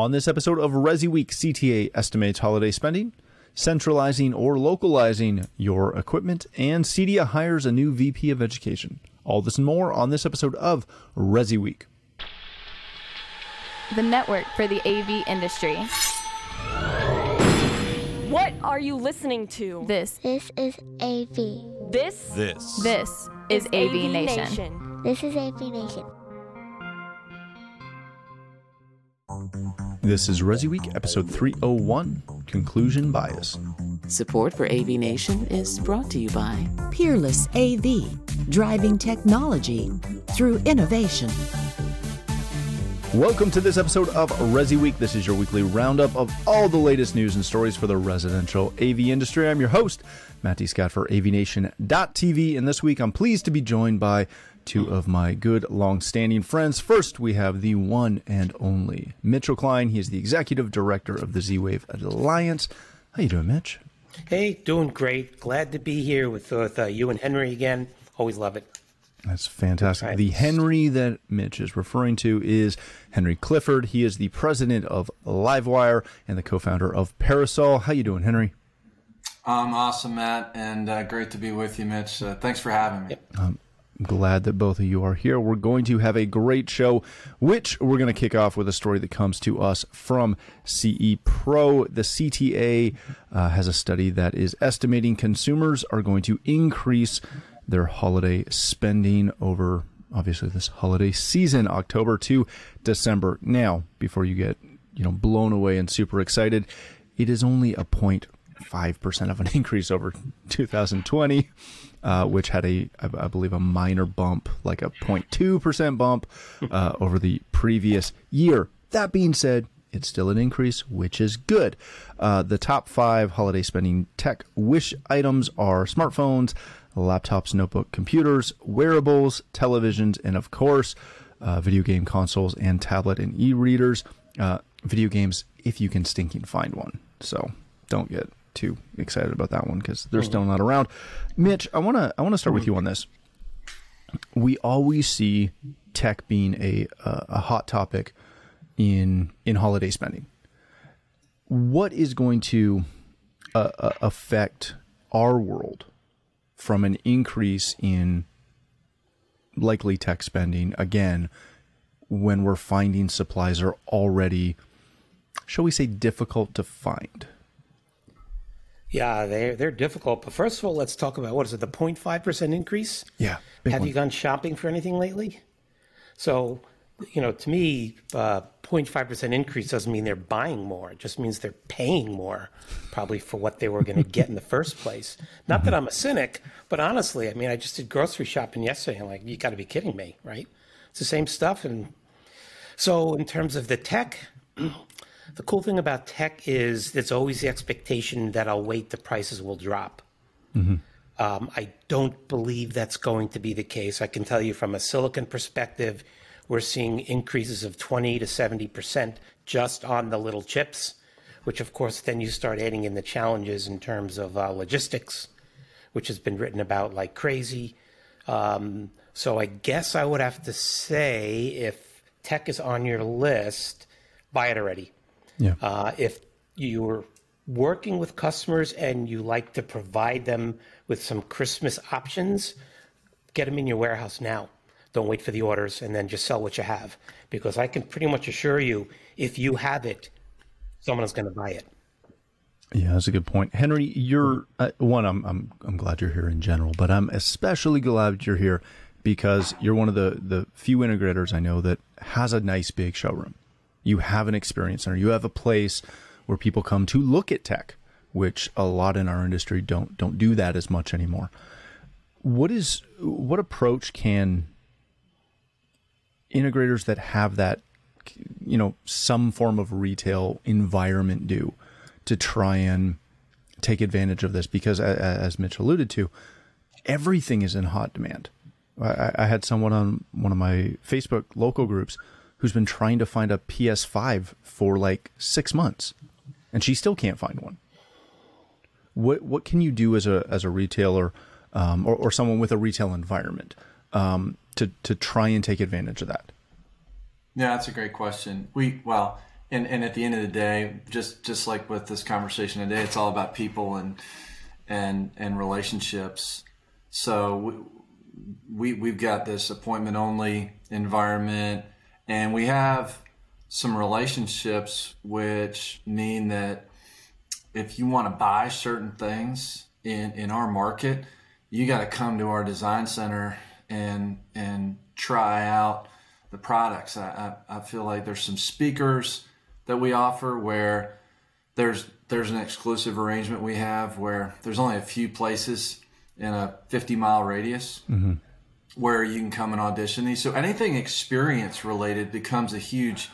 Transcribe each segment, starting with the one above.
On this episode of Resi Week, CTA estimates holiday spending, centralizing or localizing your equipment, and CEDIA hires a new VP of Education. All this and more on this episode of Resi Week. The network for the AV industry. What are you listening to? This This is AV. This This. this is AV, Nation. This is AV Nation. This is Resi Week, episode 301 Conclusion Bias. Support for AV Nation is brought to you by Peerless AV, driving technology through innovation. Welcome to this episode of Resi Week. This is your weekly roundup of all the latest news and stories for the residential AV industry. I'm your host, Matty Scott for AVNation.tv, and this week I'm pleased to be joined by two of my good long-standing friends. First, we have the one and only Mitchell Klein. He is the executive director of the Z-Wave Alliance. How you doing, Mitch? Hey, doing great. Glad to be here with, with uh, you and Henry again. Always love it. That's fantastic. Right. The Henry that Mitch is referring to is Henry Clifford. He is the president of Livewire and the co-founder of Parasol. How you doing, Henry? I'm awesome, Matt, and uh, great to be with you, Mitch. Uh, thanks for having me. I'm glad that both of you are here. We're going to have a great show, which we're going to kick off with a story that comes to us from CE Pro. The CTA uh, has a study that is estimating consumers are going to increase their holiday spending over obviously this holiday season, October to December. Now, before you get you know blown away and super excited, it is only a point five percent of an increase over 2020, uh, which had a I, believe a minor bump, like a 0.2 percent bump uh, over the previous year. That being said, it's still an increase, which is good. Uh, the top five holiday spending tech wish items are smartphones, laptops, notebook computers, wearables, televisions, and of course, uh, video game consoles and tablet and e-readers. Uh, video games, if you can stinking find one. So don't get too excited about that one because they're still not around. Mitch, I wanna I wanna start with you on this. We always see tech being a uh, a hot topic in in holiday spending. What is going to uh, uh, affect our world from an increase in likely tech spending again when we're finding supplies are already shall we say difficult to find Yeah, they're, they're difficult. But first of all, let's talk about what is it, the 0.5% increase? yeah Have one. you gone shopping for anything lately? So, you know, to me, uh, 0.5% increase doesn't mean they're buying more. It just means they're paying more, probably for what they were going to get in the first place. Not that I'm a cynic, but honestly, I mean, I just did grocery shopping yesterday. I'm like, you got to be kidding me, right? It's the same stuff. And so, in terms of the tech, the cool thing about tech is there's always the expectation that I'll wait, the prices will drop. Um, I don't believe that's going to be the case. I can tell you from a silicon perspective, we're seeing increases of 20 to 70% just on the little chips, which of course then you start adding in the challenges in terms of uh, logistics, which has been written about like crazy. Um, so I guess I would have to say if tech is on your list, buy it already. yeah Uh, if you're working with customers and you like to provide them with some Christmas options, get them in your warehouse now. Don't wait for the orders and then just sell what you have. Because I can pretty much assure you, if you have it, someone is going to buy it. Yeah, that's a good point, Henry. You're uh, one. I'm I'm I'm glad you're here in general, but I'm especially glad you're here because you're one of the the few integrators I know that has a nice big showroom. You have an experience center. You have a place where people come to look at tech, which a lot in our industry don't don't do that as much anymore. What is what approach can integrators that have that you know some form of retail environment do to try and take advantage of this? Because as mitch alluded to everything is in hot demand. I, I had someone on one of my facebook local groups who's been trying to find a ps5 for like six months and she still can't find one. What what can you do as a as a retailer um, or, or someone with a retail environment? Um, to to try and take advantage of that Yeah, that's a great question. We well, and and at the end of the day, just just like with this conversation today, it's all about people and and and relationships. So we, we we've got this appointment only environment, and we have some relationships which mean that if you want to buy certain things in in our market, you got to come to our design center and and try out the products. I, I, I feel like there's some speakers that we offer where there's there's an exclusive arrangement we have where there's only a few places in a 50 mile radius mm-hmm. where you can come and audition these. So anything experience related becomes a huge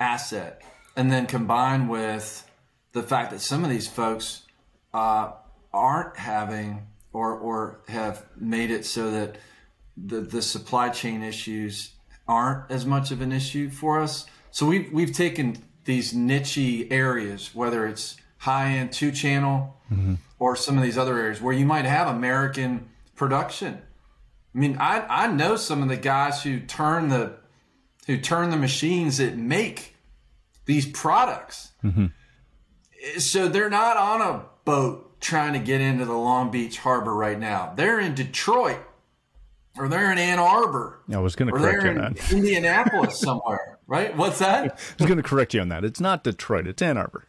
asset. And then combined with the fact that some of these folks uh, aren't having or, or have made it so that the, the supply chain issues aren't as much of an issue for us. So we've, we've taken these niche areas, whether it's high end two channel mm-hmm. or some of these other areas where you might have American production. I mean, I, I know some of the guys who turn the who turn the machines that make these products. Mm-hmm. So they're not on a boat trying to get into the Long Beach harbor right now. They're in Detroit or they're in Ann Arbor. I was going to correct you on that. Indianapolis somewhere, right? What's that? I was going to correct you on that. It's not Detroit. It's Ann Arbor.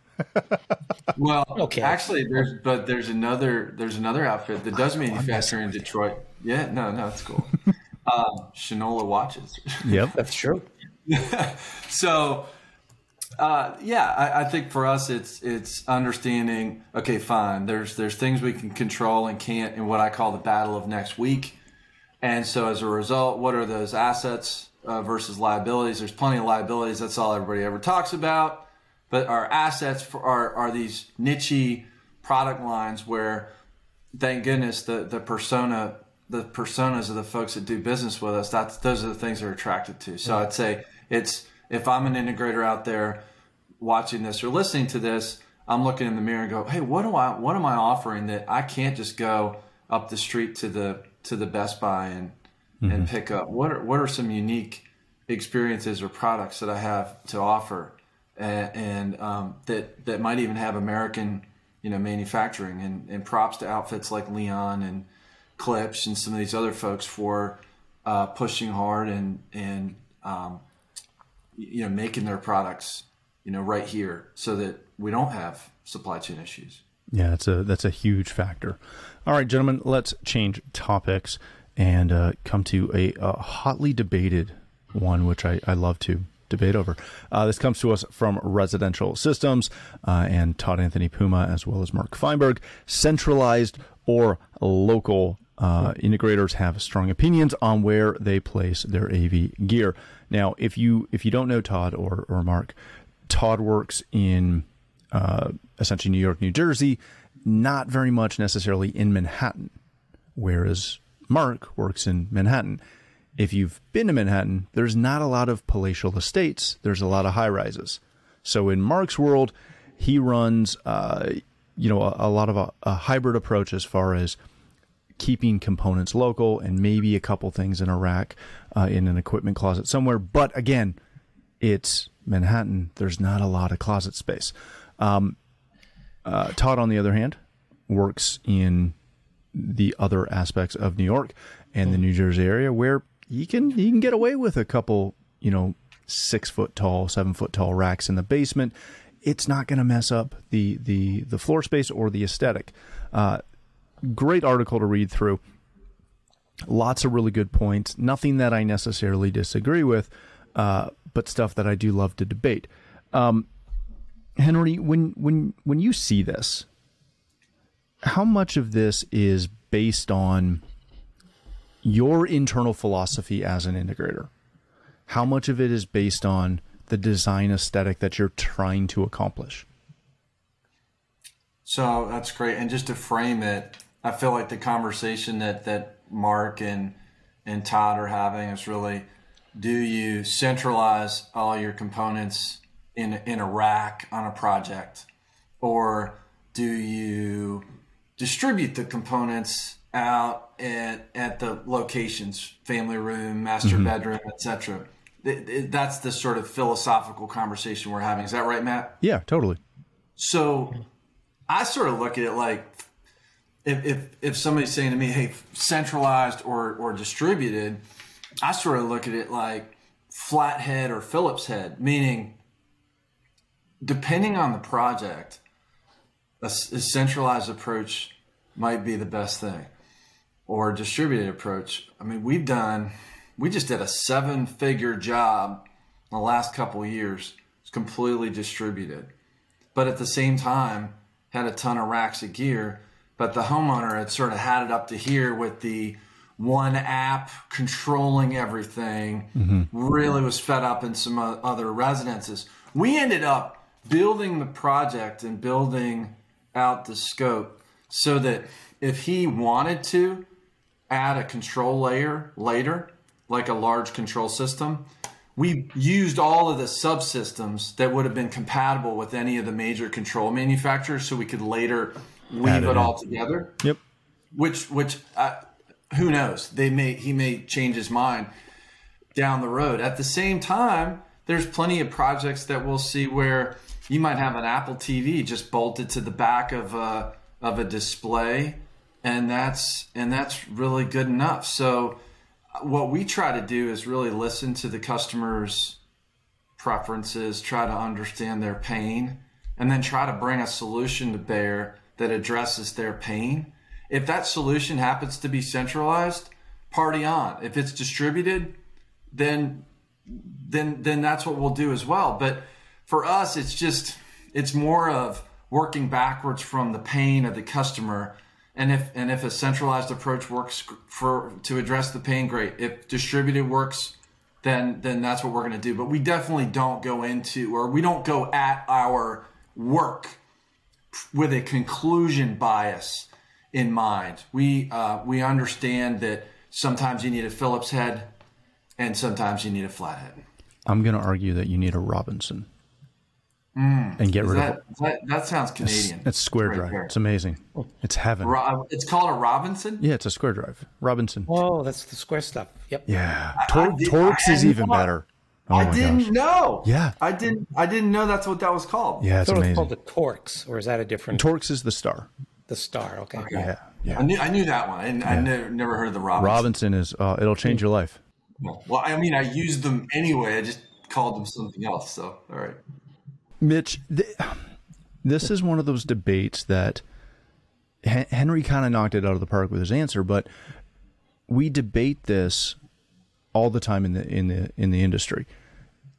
well, okay. Actually, there's but there's another there's another outfit that does manufacture in Detroit. Yeah, no, no, it's cool. um, Shinola watches. Yep, that's true. so, uh, yeah, I, I, think for us, it's it's understanding. Okay, fine. There's there's things we can control and can't, in what I call the battle of next week. And so, as a result, what are those assets uh, versus liabilities? There's plenty of liabilities. That's all everybody ever talks about. But our assets for, are are these niche product lines where, thank goodness, the the persona the personas of the folks that do business with us. That's those are the things they're attracted to. So yeah. I'd say it's if I'm an integrator out there watching this or listening to this, I'm looking in the mirror and go, hey, what do I what am I offering that I can't just go up the street to the to the Best Buy and mm-hmm. and pick up? What are what are some unique experiences or products that I have to offer, and, and um, that that might even have American you know manufacturing and, and props to outfits like Leon and Klipsch and some of these other folks for uh, pushing hard and and um, you know making their products you know right here so that we don't have supply chain issues. Yeah, that's a that's a huge factor. All right, gentlemen, let's change topics and uh, come to a, a, hotly debated one, which I, I love to debate over. Uh, this comes to us from Residential Systems uh, and Todd Anthony Puma, as well as Mark Feinberg. Centralized or local uh, integrators have strong opinions on where they place their AV gear. Now, if you if you don't know Todd or or Mark, Todd works in uh, essentially New York, New Jersey, not very much necessarily in Manhattan, whereas Mark works in Manhattan. If you've been to Manhattan, there's not a lot of palatial estates. There's a lot of high rises. So in Mark's world, he runs, uh, you know, a, a lot of a, a, hybrid approach as far as keeping components local and maybe a couple things in a rack uh, in an equipment closet somewhere. But again, it's Manhattan. There's not a lot of closet space. Um, uh, Todd, on the other hand, works in the other aspects of New York and the New Jersey area where you can you can get away with a couple, you know, six foot tall, seven foot tall racks in the basement. It's not going to mess up the the the floor space or the aesthetic. Uh, great article to read through. Lots of really good points. Nothing that I necessarily disagree with, uh, but stuff that I do love to debate. Um, Henry, when when when you see this, how much of this is based on your internal philosophy as an integrator? How much of it is based on the design aesthetic that you're trying to accomplish? So that's great. And just to frame it, I feel like the conversation that that Mark and and Todd are having is really do you centralize all your components in in a rack on a project, or do you distribute the components out at at the locations, family room, master mm-hmm. bedroom, etc. th- th- that's the sort of philosophical conversation we're having. Is that right, Matt? Yeah, totally. So I sort of look at it like if, if, if somebody's saying to me, hey, centralized or, or distributed, I sort of look at it like flathead or Phillips head, meaning depending on the project, a, a centralized approach might be the best thing or a distributed approach. I mean, we've done, we just did a seven figure job in the last couple of years. It's completely distributed. But at the same time, had a ton of racks of gear. But the homeowner had sort of had it up to here with the one app controlling everything, mm-hmm. really was fed up in some other residences. We ended up building the project and building out the scope so that if he wanted to add a control layer later, like a large control system, we used all of the subsystems that would have been compatible with any of the major control manufacturers so we could later weave it, it all together. Yep. Which, which, uh, who knows? They may, he may change his mind down the road. At the same time, there's plenty of projects that we'll see where you might have an Apple TV just bolted to the back of a, of a display and that's, and that's really good enough. So, what we try to do is really listen to the customer's preferences, try to understand their pain, and then try to bring a solution to bear that addresses their pain. If that solution happens to be centralized, party on. If it's distributed, then then then that's what we'll do as well. But for us, it's just it's more of working backwards from the pain of the customer and if and if a centralized approach works for to address the pain, great. If distributed works, then then that's what we're going to do. But we definitely don't go into or we don't go at our work with a conclusion bias in mind. We uh, we understand that sometimes you need a Phillips head, and sometimes you need a flathead. I'm going to argue that you need a Robinson. Mm. and get Is rid that, of it. That, that sounds Canadian. It's, it's square Right drive. there. It's amazing. It's heaven. Ro- it's called a Robinson. yeah, it's a square drive. Robinson. Oh, that's the square stuff. Yep. Yeah, I Tor- did- Torx is even no- better. Oh I didn't gosh. know. Yeah. I didn't. I didn't know that's what that was called. Yeah, I it's thought it was amazing. called the Torx, or is that a different? Torx is the star. the Star. Okay. Yeah, yeah. I knew. I knew that one, and I never, never heard of the Robinson. Robinson is. Uh, it'll change your life. Well, I mean, I used them anyway. I just called them something else. So, all right. Mitch, th- this is one of those debates that Hen- Henry kind of knocked it out of the park with his answer, but we debate this all the time in the in the in the industry,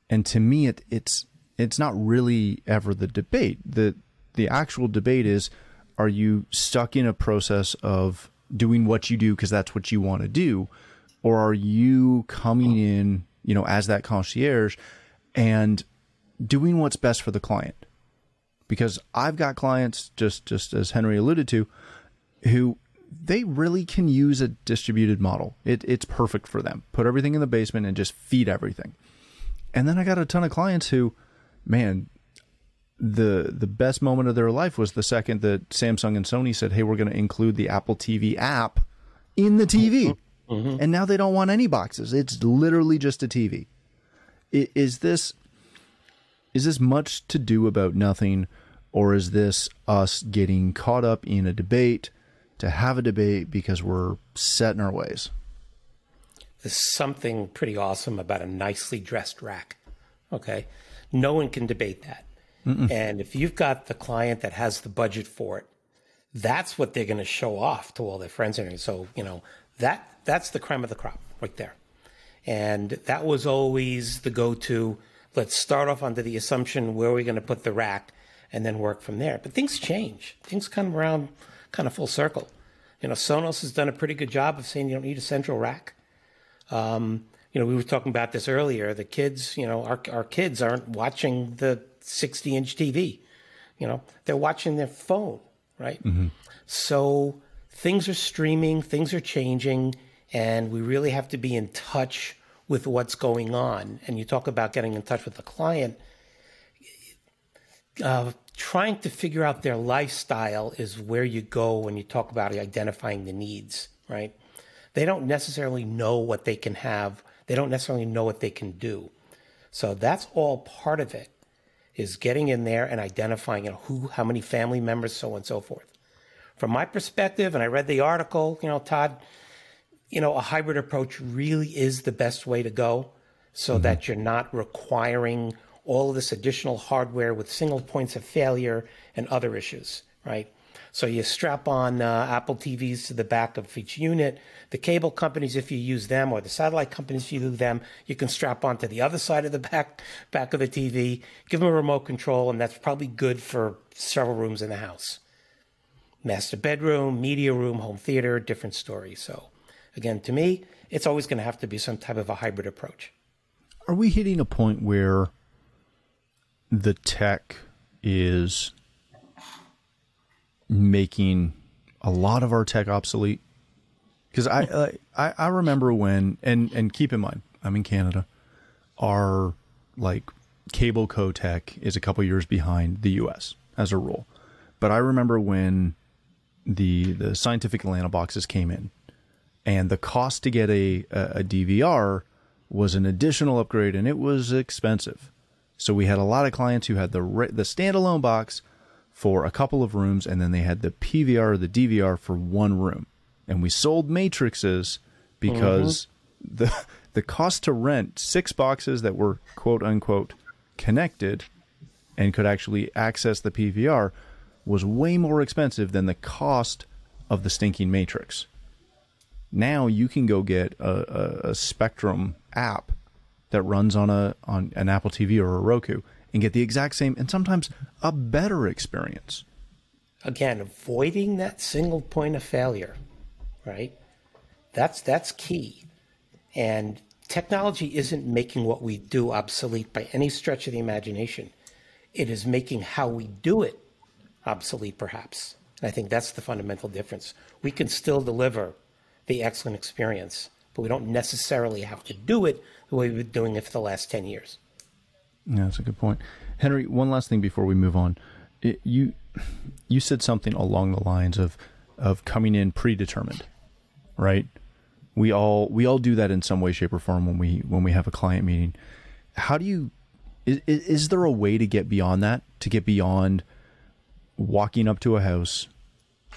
and to me, it, it's it's not really ever the debate. the The actual debate is: Are you stuck in a process of doing what you do because that's what you want to do, or are you coming in, you know, as that concierge and doing what's best for the client? because I've got clients just just as Henry alluded to who they really can use a distributed model. It, it's perfect for them. Put everything in the basement and just feed everything. And then I got a ton of clients who, man, the the best moment of their life was the second that Samsung and Sony said, "Hey, we're going to include the Apple TV app in the TV." Mm-hmm. Mm-hmm. And now they don't want any boxes. It's literally just a TV. Is this is this much to do about nothing or is this us getting caught up in a debate to have a debate because we're set in our ways There's something pretty awesome about a nicely dressed rack. Okay. No one can debate that. And if you've got the client that has the budget for it, that's what they're going to show off to all their friends. And so, you know, that that's the creme of the crop right there. And that was always the go to. Let's start off under the assumption where we're going to put the rack and then work from there. But things change. Things come around kind of full circle. You know, Sonos has done a pretty good job of saying you don't need a central rack. Um, you know, we were talking about this earlier. The kids, you know, our, our kids aren't watching the 60 inch TV. You know, they're watching their phone, right? So things are streaming, things are changing, and we really have to be in touch with what's going on. And you talk about getting in touch with the client. Uh, trying to figure out their lifestyle is where you go when you talk about identifying the needs, right? They don't necessarily know what they can have. They don't necessarily know what they can do. So that's all part of it is getting in there and identifying you know, who, how many family members, so on and so forth. From my perspective, and I read the article, you know, Todd, you know, a hybrid approach really is the best way to go so mm-hmm. that you're not requiring all of this additional hardware with single points of failure and other issues, right? So you strap on uh, Apple TVs to the back of each unit. The cable companies, if you use them, or the satellite companies, if you use them, you can strap onto the other side of the back back of the TV. Give them a remote control, and that's probably good for several rooms in the house. Master bedroom, media room, home theater, different story. So, again, to me, it's always going to have to be some type of a hybrid approach. Are we hitting a point where the tech is making a lot of our tech obsolete. Because I, uh, I I remember when and and keep in mind I'm in Canada, our like cable co tech is a couple years behind the U.S. as a rule, but I remember when the the scientific Atlanta boxes came in, and the cost to get a, a, DVR was an additional upgrade, and it was expensive. So we had a lot of clients who had the the standalone box for a couple of rooms, and then they had the PVR or the DVR for one room. And we sold matrices because mm-hmm. the the cost to rent six boxes that were quote unquote connected and could actually access the PVR was way more expensive than the cost of the stinking matrix. Now you can go get a, a, a Spectrum app that runs on a on an Apple TV or a Roku and get the exact same and sometimes a better experience. Again, avoiding that single point of failure, right? That's that's key. And technology isn't making what we do obsolete by any stretch of the imagination. It is making how we do it obsolete, perhaps. And I think that's the fundamental difference. We can still deliver the excellent experience, but we don't necessarily have to do it the way we've been doing it for the last 10 years. Yeah, that's a good point. Henry, one last thing before we move on. It, you you said something along the lines of of coming in predetermined, right? We all we all do that in some way, shape, or form when we when we have a client meeting. How do you is, is there a way to get beyond that? To get beyond walking up to a house,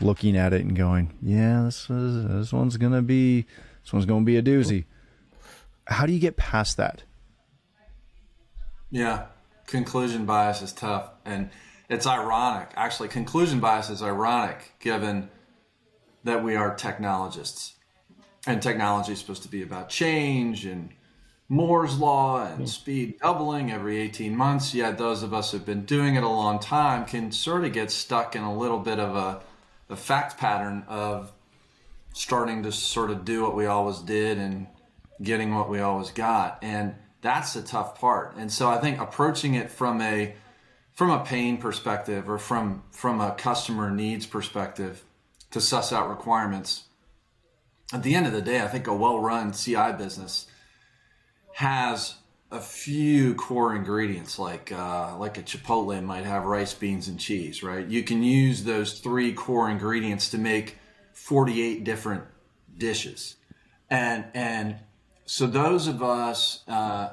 looking at it, and going, "Yeah, this is, this one's gonna be this one's gonna be a doozy." How do you get past that? Yeah, conclusion bias is tough, and it's ironic. Actually, conclusion bias is ironic given that we are technologists, and technology is supposed to be about change and Moore's law and speed doubling every 18 months. Yet those of us who've been doing it a long time can sort of get stuck in a little bit of a, a fact pattern of starting to sort of do what we always did and getting what we always got. And that's the tough part. And so I think approaching it from a from a pain perspective or from from a customer needs perspective to suss out requirements. At the end of the day, I think a well-run CI business has a few core ingredients like uh, like a Chipotle might have rice, beans, and cheese, right? You can use those three core ingredients to make 48 different dishes, and and so those of us uh,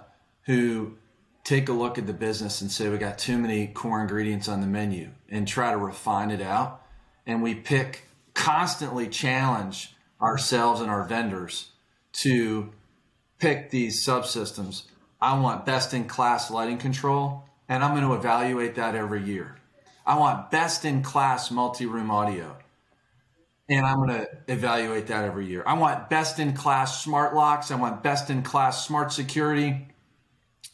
who take a look at the business and say we got too many core ingredients on the menu and try to refine it out, and we pick constantly challenge ourselves and our vendors to pick these subsystems. I want best in class lighting control, and I'm going to evaluate that every year. I want best in class multi room audio and I'm going to evaluate that every year. I want best in class smart locks. I want best in class smart security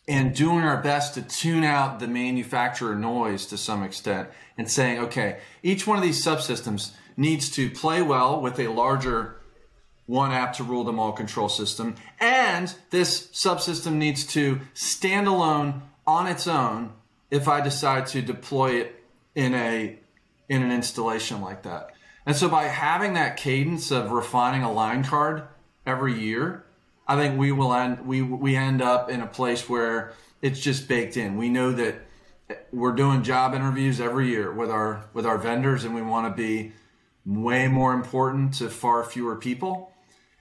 and doing our best to tune out the manufacturer noise to some extent and saying, okay, each one of these subsystems needs to play well with a larger one app to rule them all control system. And this subsystem needs to stand alone on its own if I decide to deploy it in a in an installation like that. And so by having that cadence of refining a line card every year, I think we will end we we end up in a place where it's just baked in. We know that we're doing job interviews every year with our with our vendors and we want to be way more important to far fewer people.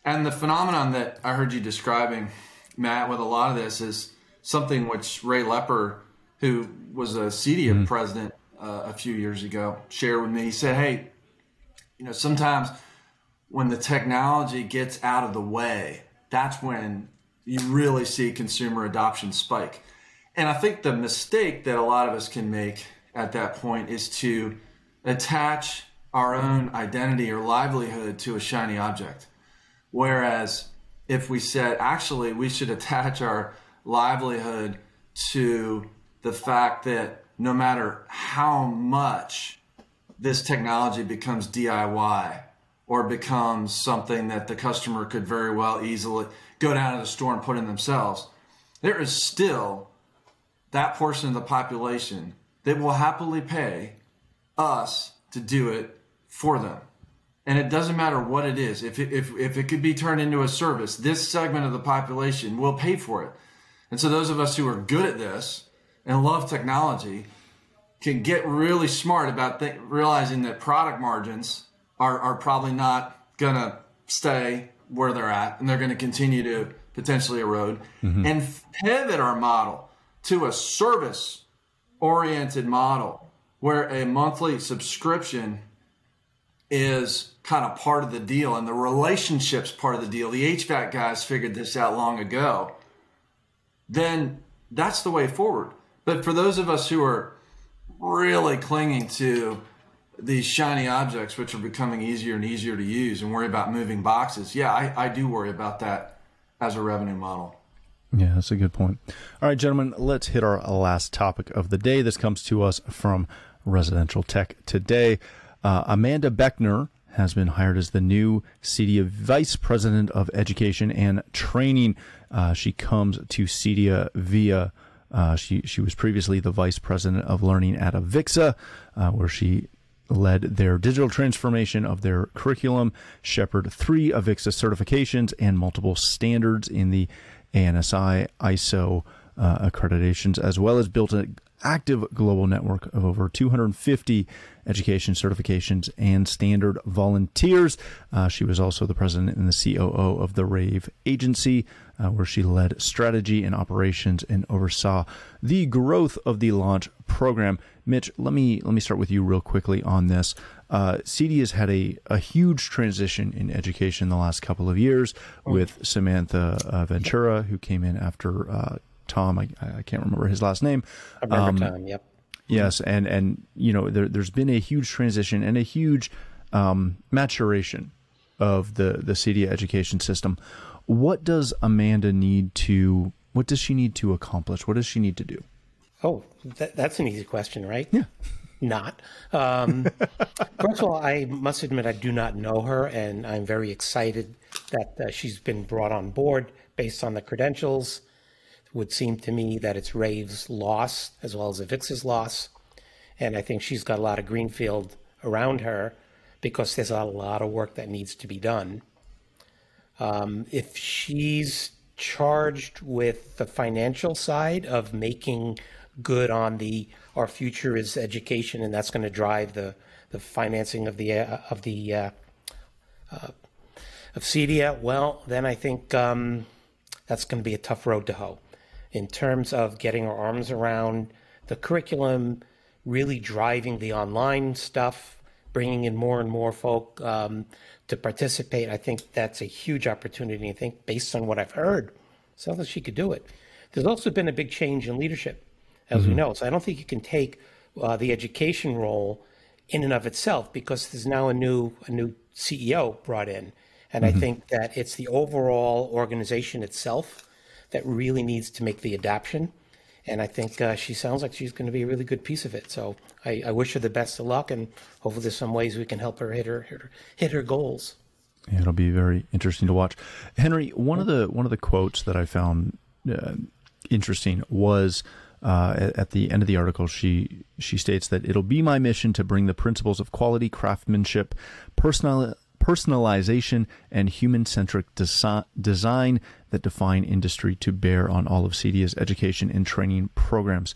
And the phenomenon that I heard you describing, Matt, with a lot of this is something which Ray Lepper, who was a CEDIA mm-hmm. president uh, a few years ago, shared with me. He said, "Hey, you know, sometimes when the technology gets out of the way, that's when you really see consumer adoption spike." And I think the mistake that a lot of us can make at that point is to attach our own identity or livelihood to a shiny object. Whereas if we said, actually, we should attach our livelihood to the fact that no matter how much this technology becomes DIY or becomes something that the customer could very well easily go down to the store and put in themselves, there is still that portion of the population that will happily pay us to do it for them. And it doesn't matter what it is. If it, if, if it could be turned into a service, this segment of the population will pay for it. And so those of us who are good at this and love technology can get really smart about th- realizing that product margins are, are probably not going to stay where they're at and they're going to continue to potentially erode mm-hmm. and pivot our model to a service oriented model where a monthly subscription is kind of part of the deal and the relationships part of the deal. The HVAC guys figured this out long ago. Then that's the way forward. But for those of us who are really clinging to these shiny objects, which are becoming easier and easier to use, and worry about moving boxes, yeah, I, I do worry about that as a revenue model. Yeah, that's a good point. All right, gentlemen, let's hit our last topic of the day. This comes to us from Residential Tech Today. Uh, Amanda Beckner has been hired as the new CEDIA Vice President of Education and Training. Uh, she comes to CEDIA via. Uh, she she was previously the vice president of learning at Avixa, uh, where she led their digital transformation of their curriculum, shepherded three Avixa certifications and multiple standards in the ANSI ISO uh, accreditations, as well as built an active global network of over 250 education certifications and standard volunteers. Uh, she was also the president and the COO of the RAVE agency, uh, where she led strategy and operations and oversaw the growth of the launch program. Mitch, let me let me start with you real quickly on this. Uh, CEDIA has had a, a huge transition in education in the last couple of years with Samantha uh, Ventura, who came in after uh, Tom. I, I can't remember his last name. I remember um, Tom. Yep. Yes, and and you know there, has been a huge transition and a huge um, maturation of the the CEDIA education system. What does Amanda need to? What does she need to accomplish? What does she need to do? Oh, that, that's an easy question, right? Yeah. Not. Um, first of all, I must admit I do not know her, and I'm very excited that uh, she's been brought on board based on the credentials would seem to me that it's Rave's loss as well as Avixa's loss. And I think she's got a lot of greenfield around her because there's a lot of work that needs to be done. Um, if she's charged with the financial side of making good on the our future is education, and that's going to drive the the financing of the uh, of the uh, uh, of CEDIA, well, then I think um, that's going to be a tough road to hoe in terms of getting our arms around the curriculum, really driving the online stuff, bringing in more and more folk um, to participate. I think that's a huge opportunity. I think, based on what I've heard, sounds like she could do it. There's also been a big change in leadership, as mm-hmm. we know. So I don't think you can take uh, the education role in and of itself because there's now a new a new CEO brought in, and mm-hmm. I think that it's the overall organization itself that really needs to make the adaptation. And I think uh, she sounds like she's going to be a really good piece of it. So I, I, wish her the best of luck, and hopefully there's some ways we can help her hit her hit her, hit her goals. Yeah, it'll be very interesting to watch. Henry, one of the one of the quotes that I found uh, interesting was uh, at, the end of the article. She she states that it'll be my mission to bring the principles of quality, craftsmanship, personal personalization, and human centric desi- design that define industry to bear on all of CEDIA's education and training programs.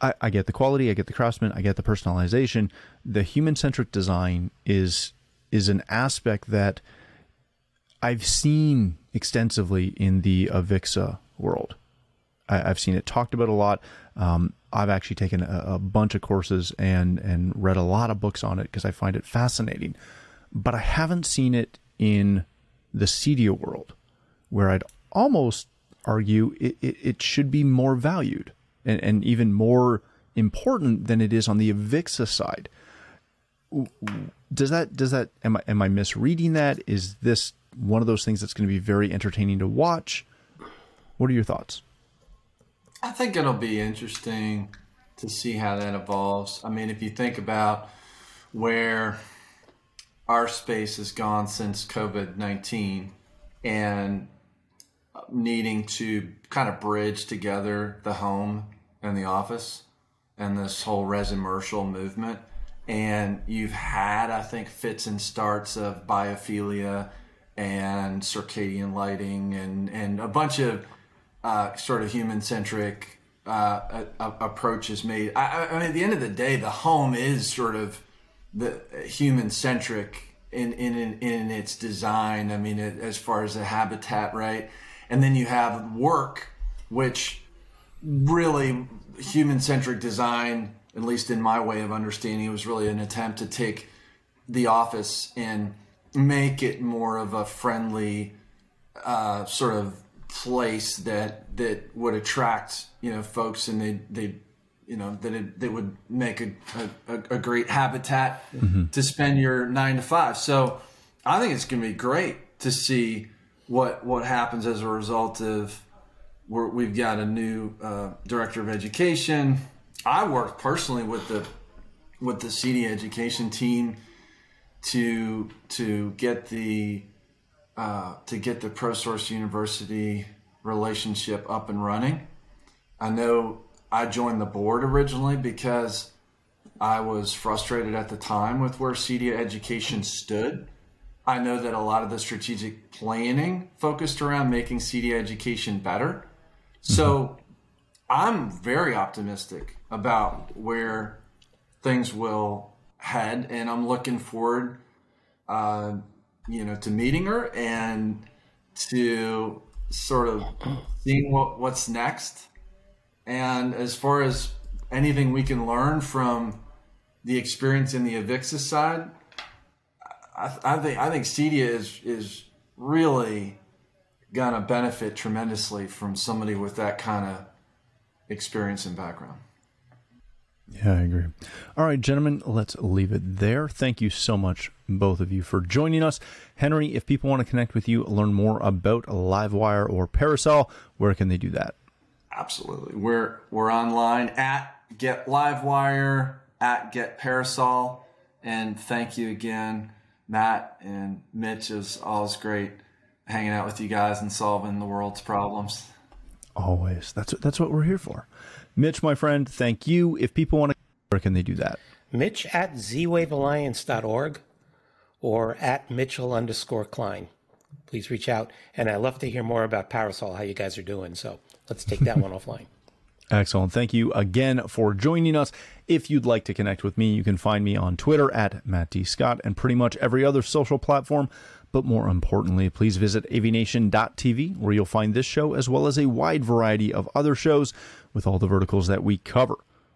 I, I get the quality, I get the craftsman, I get the personalization. The human centric design is is an aspect that I've seen extensively in the Avixa world. I, have seen it talked about a lot. Um, I've actually taken a, a, bunch of courses and and read a lot of books on it because I find it fascinating. But I haven't seen it in the CEDIA world, where I'd almost argue it, it, it should be more valued and, and even more important than it is on the Avixa side. Does that does that am I am I misreading that? Is this one of those things that's going to be very entertaining to watch? What are your thoughts? I think it'll be interesting to see how that evolves. I mean, if you think about where our space has gone since COVID 19 and needing to kind of bridge together the home and the office and this whole residential movement. And you've had, I think, fits and starts of biophilia and circadian lighting and, and a bunch of uh, sort of human centric uh, approach is made. I, I, mean, at the end of the day, the home is sort of the human centric in, in in its design. I mean, it, as far as the habitat, right? And then you have work, which really human centric design, at least in my way of understanding, it was really an attempt to take the office and make it more of a friendly uh, sort of place that that would attract you know folks and they they you know that it, they would make a, a, a great habitat mm-hmm. to spend your nine to five so i think it's going to be great to see what what happens as a result of we have got a new uh, director of education i worked personally with the with the CEDIA education team to to get the uh, to get the ProSource University relationship up and running. I know I joined the board originally because I was frustrated at the time with where CEDIA education stood. I know that a lot of the strategic planning focused around making CEDIA education better. So I'm very optimistic about where things will head, and I'm looking forward uh, you know, to meeting her and to sort of seeing what what's next. And as far as anything we can learn from the experience in the Avixa side, I, I think I think CEDIA is is really gonna benefit tremendously from somebody with that kind of experience and background. Yeah, I agree. All right, gentlemen, let's leave it there. Thank you so much, both of you, for joining us. Henry, if people want to connect with you, learn more about Livewire or Parasol, where can they do that? Absolutely. We're we're online at Get Livewire, at Get Parasol. And thank you again, Matt and Mitch. Is always great hanging out with you guys and solving the world's problems. Always. That's that's what we're here for. Mitch, my friend, thank you. If people want to, where can they do that? Mitch at zwavealliance.org or at Mitchell underscore Klein. Please reach out. And I'd love to hear more about Parasol, how you guys are doing. So let's take that one offline. Excellent. Thank you again for joining us. If you'd like to connect with me, you can find me on Twitter at Matt D. Scott and pretty much every other social platform. But more importantly, please visit avnation.tv where you'll find this show as well as a wide variety of other shows with all the verticals that we cover.